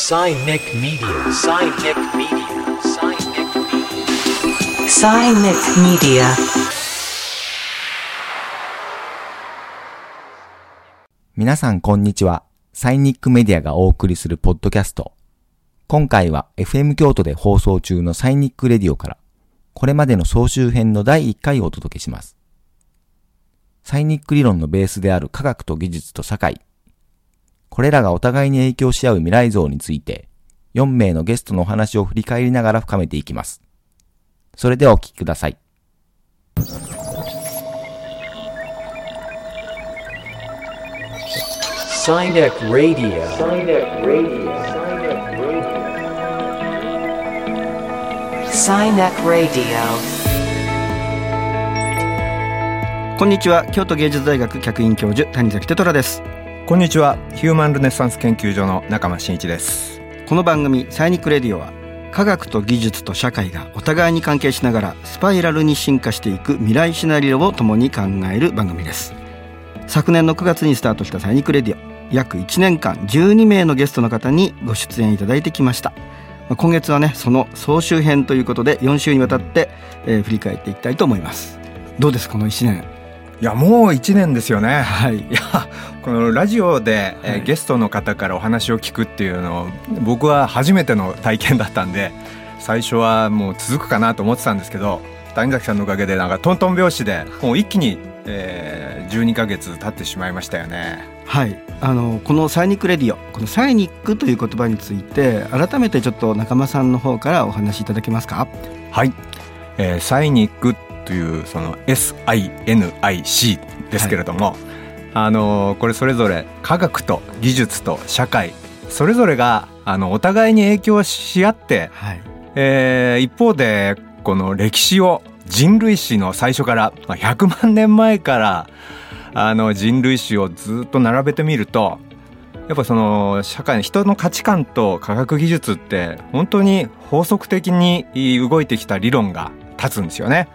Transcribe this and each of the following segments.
Cynic Media. Cynic Media. Cynic Media. Cynic Media. 皆さんこんにちは。サイニックメディアがお送りするポッドキャスト。今回は FM 京都で放送中のサイニックレディオから、これまでの総集編の第1回をお届けします。サイニック理論のベースである科学と技術と社会。これらがお互いに影響し合う未来像について、4名のゲストのお話を振り返りながら深めていきます。それではお聞きください。こんにちは。京都芸術大学客員教授谷崎テトラですこんにちは。ヒューマンルネサンス研究所の中間真一です。この番組サイニックレディオは科学と技術と社会がお互いに関係しながらスパイラルに進化していく未来シナリオを共に考える番組です。昨年の9月にスタートしたサイニックレディオ約1年間12名のゲストの方にご出演いただいてきました。今月はねその総集編ということで4週にわたって、えー振り返っていきたいと思います。どうですこの1年。いやもう1年ですよね。はい。いやこのラジオで、えーはい。ゲストの方からお話を聞くっていうのを僕は初めての体験だったんで最初はもう続くかなと思ってたんですけど谷崎さんのおかげでなんかトントン拍子でもう一気に、えー12ヶ月経ってしまいましたよね。はい、あのこのサイニックレディオこのサイニックという言葉について改めてちょっと仲間さんの方からお話しいただけますか？はい、えーサイニックというその SINIC ですけれども、あのーこれそれぞれ科学と技術と社会それぞれがあのお互いに影響し合って、はいえー一方でこの歴史を人類史の最初からまあ100万年前からあの人類史をずっと並べてみるとやっぱその社会の人の価値観と科学技術って本当に法則的に動いてきた理論が立つんですよね。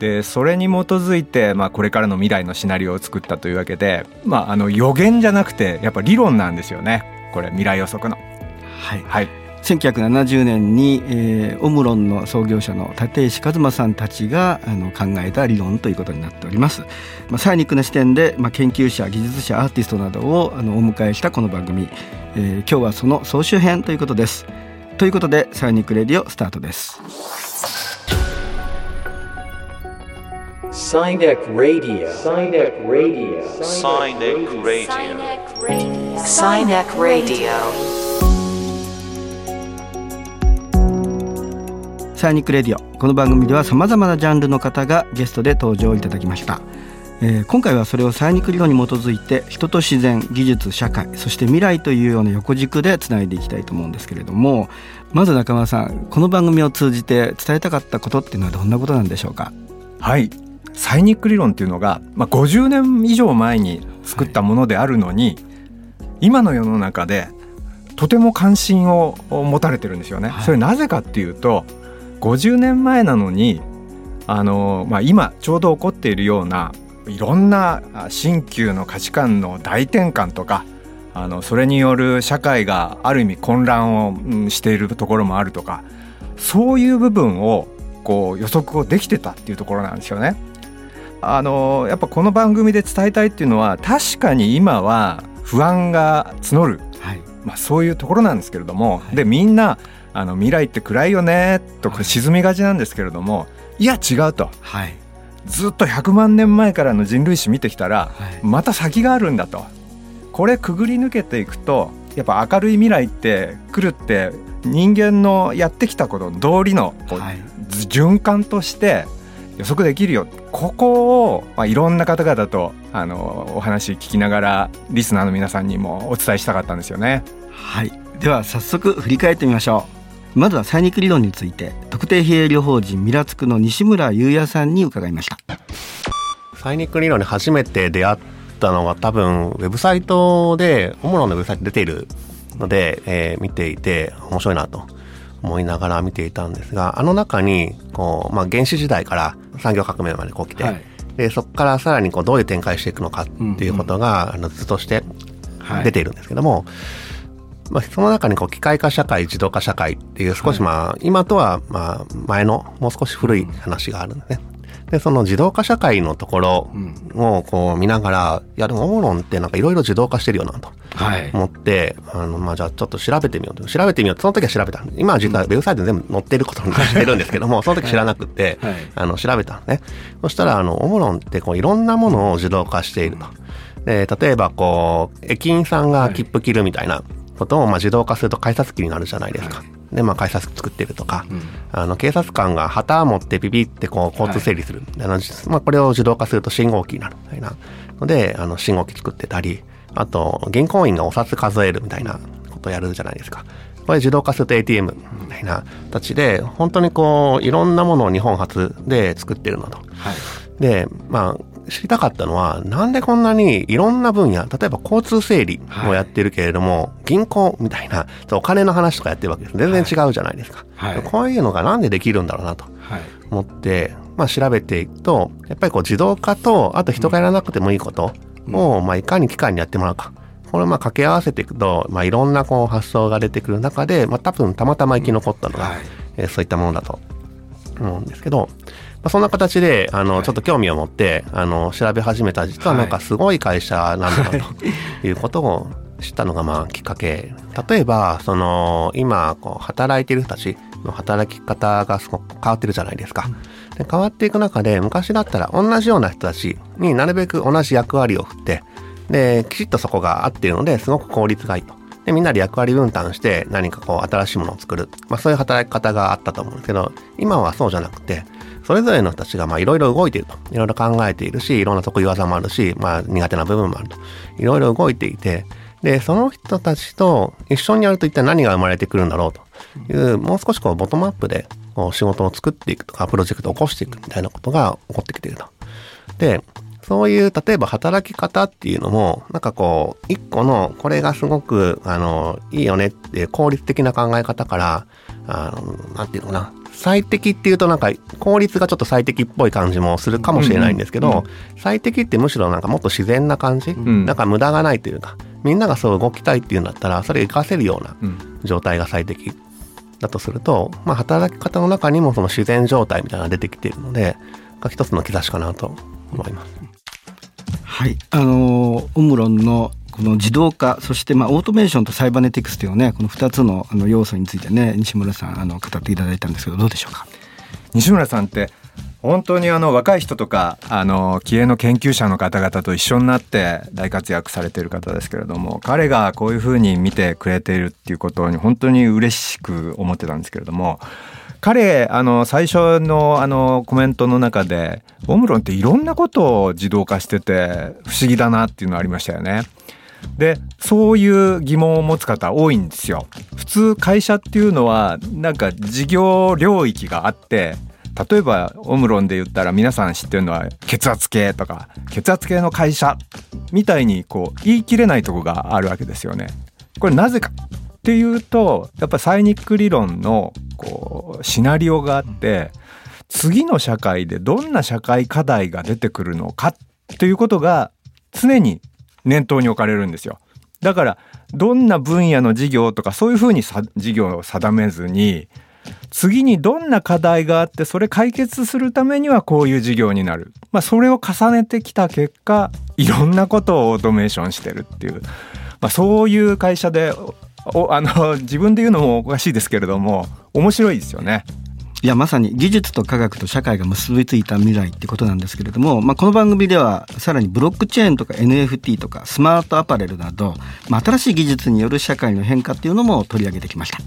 でそれに基づいて、まあ、これからの未来のシナリオを作ったというわけで、まあ、あの予言じゃなくてやっぱ理論なんですよね。これ未来予測の。はい、はい、1970年に、えーオムロンの創業者の立石一馬さんたちがあの考えた理論ということになっております、まあ、サイニックな視点で、まあ、研究者技術者アーティストなどをあのお迎えしたこの番組、えー今日はその総集編ということです。ということでサイニックレディオスタートです SINIC Radio. SINIC Radio. SINIC Radio. SINIC Radio. サイニックレディオこの番組ではさまざまなジャンルの方がゲストで登場いただきました、えー今回はそれをサイニック理論に基づいて人と自然技術社会そして未来というような横軸でつないでいきたいと思うんですけれどもまず中村さんこの番組を通じて伝えたかったことっていうのはどんなことなんでしょうか？はいサイニック理論っていうのが、まあ、50年以上前に作ったものであるのに、今の世の中でとても関心を持たれてるんですよね。はいそれなぜかっていうと50年前なのにあの、まあ、今ちょうど起こっているようないろんなあ新旧の価値観の大転換とかあのそれによる社会がある意味混乱を、うんしているところもあるとかそういう部分をこう予測をできてたっていうところなんですよね。あのやっぱこの番組で伝えたいっていうのは確かに今は不安が募る、はい。まあ、そういうところなんですけれども、はい。でみんなあの未来って暗いよねとか沈みがちなんですけれども、い、や違うと。はい。ずっと100万年前からの人類史見てきたらはい。また先があるんだと。これくぐり抜けていくとやっぱ明るい未来って来るって人間のやってきたことの道理の循環として予測できるよ。ここを、まあ、いろんな方々とあのお話聞きながらリスナーの皆さんにもお伝えしたかったんですよね。はい、では早速振り返ってみましょう。まずはサイニック理論について特定非営利法人ミラツクの西村優也さんに伺いました。サイニック理論に初めて出会ったのが多分ウェブサイトでオムロンのウェブサイト出ているので、えー見ていて面白いなと思いながら見ていたんですがあの中にこう、まあ、原始時代から産業革命までこう来て、はい。でそこからさらにこうどういう展開していくのかっていうことが、あの図としてはい。出ているんですけども、まあ、その中にこう機械化社会自動化社会っていう少しまあ、今とはまあ前のもう少し古い話があるんですね。で、その自動化社会のところをこう見ながら、いやでもオモロンってなんかいろいろ自動化してるよなと。はい。思って、あの、まあ、じゃあちょっと調べてみようと。調べてみようと、その時は調べた。今は実はウェブサイトに全部載ってることにしてるんですけども、その時知らなくて、はいあの、調べたのね。そしたら、あの、オモロンってこういろんなものを自動化していると。で、例えばこう、駅員さんが切符切るみたいなことを、まあ、自動化すると改札機になるじゃないですか。で、まあ、改札機作ってるとか、あの、警察官が旗を持ってビビってこう、交通整理する。あのまあ、これを自動化すると信号機になるみたいなので、あの、信号機作ってたり、あと、銀行員がお札数えるみたいなことをやるじゃないですか。これ自動化すると ATM みたいな形で、本当にこう、いろんなものを日本初で作ってるのと。はい。で、まあ、知りたかったのは、なんでこんなにいろんな分野、例えば交通整理をやってるけれども、銀行みたいな、お金の話とかやってるわけです。全然違うじゃないですか。はいこういうのがなんでできるんだろうなとはい。思って、まあ調べていくと、やっぱりこう自動化と、あと人がやらなくてもいいことを、まあいかに機械にやってもらうか。これをまあ掛け合わせていくと、まあいろんなこう発想が出てくる中で、まあ多分たまたま生き残ったのが、はいえーそういったものだと思うんですけど、まあ、そんな形で、あの、ちょっと興味を持って、あの、調べ始めた、実はなんかすごい会社なんだなと いうことを知ったのが、まあ、きっかけ。例えば、その、今、こう、働いている人たちの働き方がすごく変わってるじゃないですか。で変わっていく中で、昔だったら同じような人たちになるべく同じ役割を振って、で、きちっとそこが合っているので、すごく効率がいいと。で、みんなで役割分担して何かこう新しいものを作る。まあそういう働き方があったと思うんですけど、今はそうじゃなくて、それぞれの人たちがいろいろ動いていると。いろいろ考えているし、いろんな得意技もあるし、まあ苦手な部分もあると。いろいろ動いていて、で、その人たちと一緒にやると一体何が生まれてくるんだろうという、もう少しこうボトムアップでこう仕事を作っていくとか、プロジェクトを起こしていくみたいなことが起こってきていると。で、そういう、例えば働き方っていうのも、なんかこう、一個の、これがすごく、あの、いいよねって効率的な考え方から、あの、なんていうのかな、最適っていうとなんか、効率がちょっと最適っぽい感じもするかもしれないんですけど、最適ってむしろなんかもっと自然な感じ、ん。なんか無駄がないというか、みんながそう動きたいっていうんだったら、それを活かせるようなうん。状態が最適だとすると、まあ、働き方の中にもその自然状態みたいなのが出てきているので、が一つの兆しかなと思います。はい、あのオムロンのこの自動化そしてまあオートメーションとサイバネティクスというねこの2つのあの要素についてね西村さんあの語っていただいたんですけどどうでしょうか？西村さんって本当にあの若い人とかあの気鋭の研究者の方々と一緒になって大活躍されている方ですけれども彼がこういうふうに見てくれているっていうことに本当に嬉しく思ってたんですけれども彼あの最初のあのコメントの中でオムロンっていろんなことを自動化してて不思議だなっていうのありましたよね。でそういう疑問を持つ方多いんですよ。普通会社っていうのはなんか事業領域があって例えばオムロンで言ったら皆さん知ってるのは血圧計とか血圧計の会社みたいにこう言い切れないとこがあるわけですよね。これなぜかっていうとやっぱサイニック理論のこうシナリオがあって次の社会でどんな社会課題が出てくるのかっていうことが常に念頭に置かれるんですよ。だからどんな分野の事業とかそういうふうに事業を定めずに次にどんな課題があってそれ解決するためにはこういう事業になる。まあそれを重ねてきた結果いろんなことをオートメーションしてるっていう、まあ、そういう会社でおあの自分で言うのもおかしいですけれども面白いですよね。いやまさに技術と科学と社会が結びついた未来ってことなんですけれども、まあ、この番組ではさらにブロックチェーンとか NFT とかスマートアパレルなど、まあ、新しい技術による社会の変化っていうのも取り上げてきました。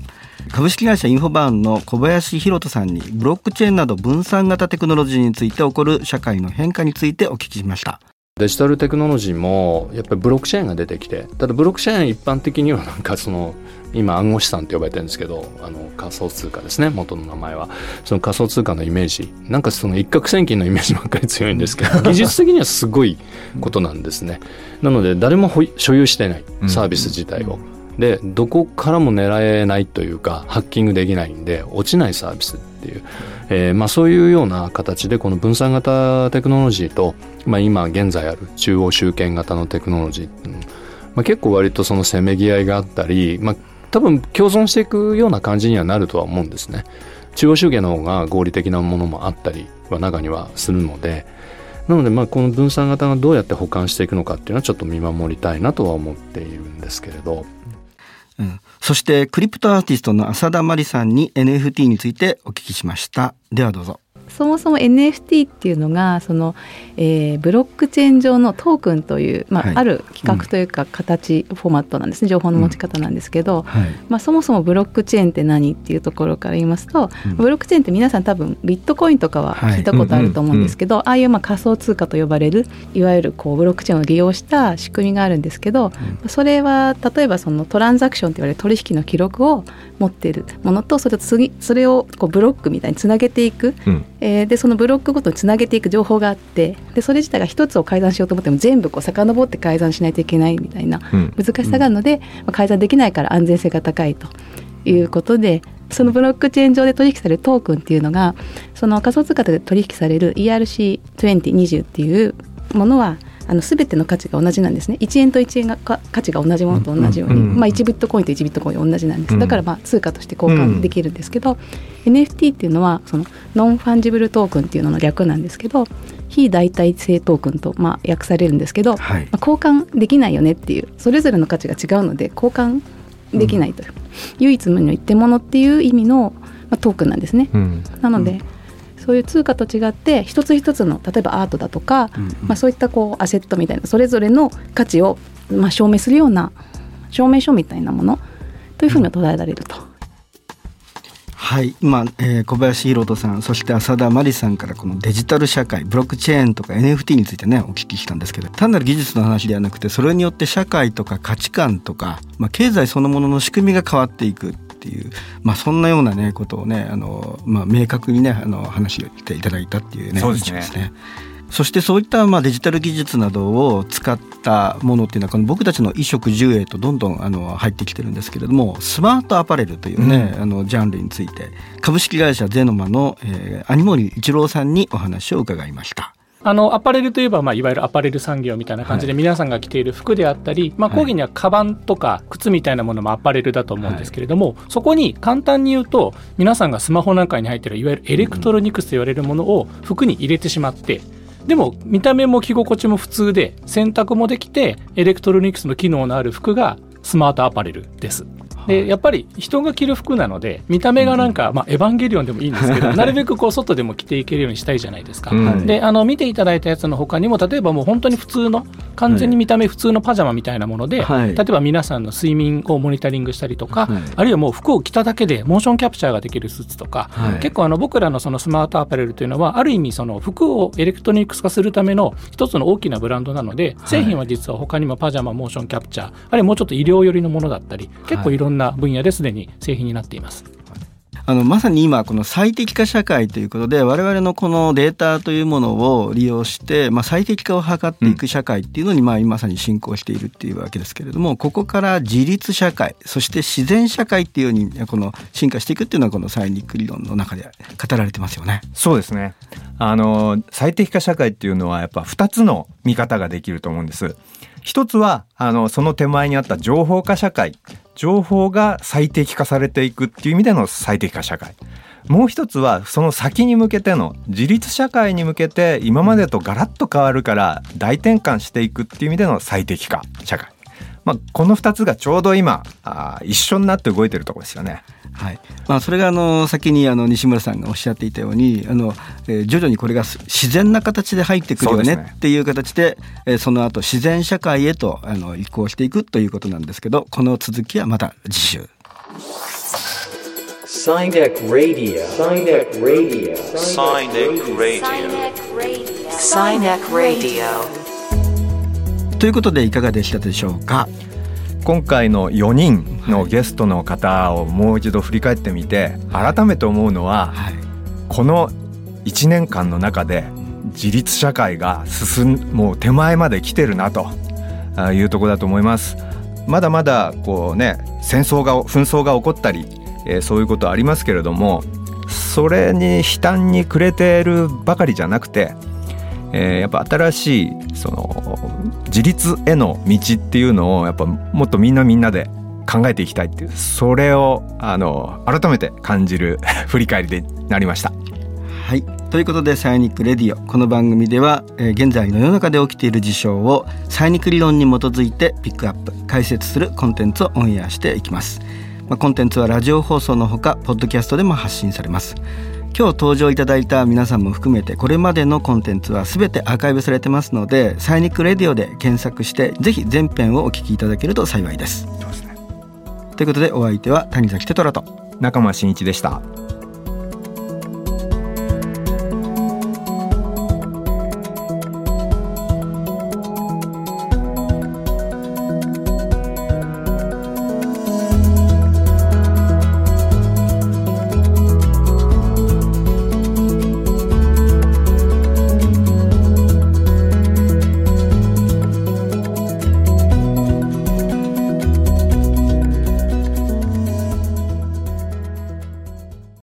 株式会社インフォバーンの小林博人さんにブロックチェーンなど分散型テクノロジーについて起こる社会の変化についてお聞きしました。デジタルテクノロジーもやっぱりブロックチェーンが出てきてただブロックチェーン一般的にはなんかその今暗号資産って呼ばれてるんですけどあの仮想通貨ですね。元の名前は。その仮想通貨のイメージ。なんかその一攫千金のイメージばっかり強いんですけど 技術的にはすごいことなんですね。なので誰も所有してないサービス自体を、でどこからも狙えないというかハッキングできないんで落ちないサービスっていう、えーまあ、そういうような形でこの分散型テクノロジーと、まあ、今現在ある中央集権型のテクノロジーまあ、結構割とそのせめぎ合いがあったり、まあ、多分共存していくような感じにはなるとは思うんですね。中央集権の方が合理的なものもあったりは中にはするのでなのでまあこの分散型がどうやって保管していくのかっていうのはちょっと見守りたいなとは思っているんですけれど。うん、そしてクリプトアーティストの浅田真理さんに NFT についてお聞きしましたではどうぞそもそも NFT っていうのがその、えー、ブロックチェーン上のトークンという、まあ、はい、ある企画というか形、うん、フォーマットなんですね。情報の持ち方なんですけど、うん。はい、まあ、そもそもブロックチェーンって何っていうところから言いますと、うん、ブロックチェーンって皆さん多分ビットコインとかは聞いたことあると思うんですけど、ああいうまあ仮想通貨と呼ばれるいわゆるこうブロックチェーンを利用した仕組みがあるんですけど、それは例えばそのトランザクションと言われる取引の記録を持っているものとそれと次それをこうブロックみたいにつなげていく、うん、えー、でそのブロックごとにつなげていく情報があってでそれ自体が一つを改ざんしようと思っても全部こう遡って改ざんしないといけないみたいな難しさがあるので、うん、まあ、改ざんできないから安全性が高いということで。そのブロックチェーン上で取引されるトークンっていうのがその仮想通貨で取引される ERC20 っていうものはあの全ての価値が同じなんですね。1円と1円が価値が同じものと同じように、まあ、1ビットコインと1ビットコイン同じなんです。だからまあ通貨として交換できるんですけど、NFT っていうのはその Non-Fungible Token っていうのの略なんですけど非代替性トークンとまあ訳されるんですけど、はい、まあ、交換できないよねっていうそれぞれの価値が違うので交換できないという、うん、唯一無二の一点物っていう意味の、まあ、トークンなんですね。うん、なので、うんそういう通貨と違って一つ一つの例えばアートだとか、うんうん、まあ、そういったこうアセットみたいなそれぞれの価値をまあ証明するような証明書みたいなものというふうに捉えられると。はい。今、えー、小林弘人さんそして浅田真理さんからこのデジタル社会ブロックチェーンとか NFT についてねお聞きしたんですけど単なる技術の話ではなくてそれによって社会とか価値観とか、まあ、経済そのものの仕組みが変わっていくっていう、まあ、そんなような、ね、ことをねあの、まあ、明確にねあの話していただいたっていうねそうですね。ですねそしてそういったまあデジタル技術などを使ったものっていうのはこの僕たちの衣食住へとどんどんあの入ってきてるんですけれどもスマートアパレルというね、うん、あのジャンルについて株式会社ゼノマの、えー、網盛一郎さんにお話を伺いました。あのアパレルといえば、まあ、いわゆるアパレル産業みたいな感じで、皆さんが着ている服であったり、まあ、広義にはカバンとか靴みたいなものもアパレルだと思うんですけれども、はい、そこに簡単に言うと皆さんがスマホなんかに入っているいわゆるエレクトロニクスと言われるものを服に入れてしまって。でも見た目も着心地も普通で洗濯もできてエレクトロニクスの機能のある服がスマートアパレルです。でやっぱり人が着る服なので見た目がなんか、まあ、エヴァンゲリオンでもいいんですけど なるべくこう外でも着ていけるようにしたいじゃないですか。であの見ていただいたやつの他にも例えばもう本当に普通の完全に見た目普通のパジャマみたいなもので、はい、例えば皆さんの睡眠をモニタリングしたりとか、はい、あるいはもう服を着ただけでモーションキャプチャーができるスーツとか、はい、結構あの僕らのそのスマートアパレルというのはある意味その服をエレクトロニクス化するための一つの大きなブランドなので製品は実は他にもパジャマモーションキャプチャーあるいはもうちょっと医療寄りのものだったり結構いろんな分野ですでに製品になっています。あのまさに今この最適化社会ということで我々のこのデータというものを利用して、まあ、最適化を図っていく社会っていうのに、まあ、まさに進行しているっていうわけですけれどもここから自立社会そして自然社会っていうようにこの進化していくっていうのはこのサイニック理論の中で語られてますよね。そうですねあの最適化社会っていうのはやっぱ2つの見方ができると思うんです。一つはあのその手前にあった情報化社会情報が最適化されていくっていう意味での最適化社会。もう一つはその先に向けての自立社会に向けて今までとガラッと変わるから大転換していくっていう意味での最適化社会。まあ、この2つがちょうど今あ一緒になって動いてるところですよね。はい。まあ、それがあの先にあの西村さんがおっしゃっていたようにあの、えー、徐々にこれが自然な形で入ってくるよねっていう形でそで、えー、その後自然社会へとあの移行していくということなんですけどこの続きはまた次週。サイネック Radio サイネック Radio サイネック Radio サイネック Radio ということでいかがでしたでしょうか？今回の4人のゲストの方をもう一度振り返ってみて改めて思うのは、はい、この1年間の中で自立社会が進むもう手前まで来てるなというところだと思います。まだまだこうね戦争が紛争が起こったり、えー、そういうことありますけれどもそれに悲嘆に暮れているばかりじゃなくてえー、やっぱ新しいその自立への道っていうのをやっぱもっとみんなみんなで考えていきたいっていうそれをあの改めて感じる 振り返りでなりました。はい。ということでサイニックレディオ。この番組では、えー、現在の世の中で起きている事象をサイニック理論に基づいてピックアップ解説するコンテンツをオンエアしていきます、まあ、コンテンツはラジオ放送のほかポッドキャストでも発信されます。今日登場いただいた皆さんも含めてこれまでのコンテンツは全てアーカイブされてますのでサイニックレディオで検索してぜひ全編をお聞きいただけると幸いです。ですね、ということでお相手は谷崎テトラと中間真一でした。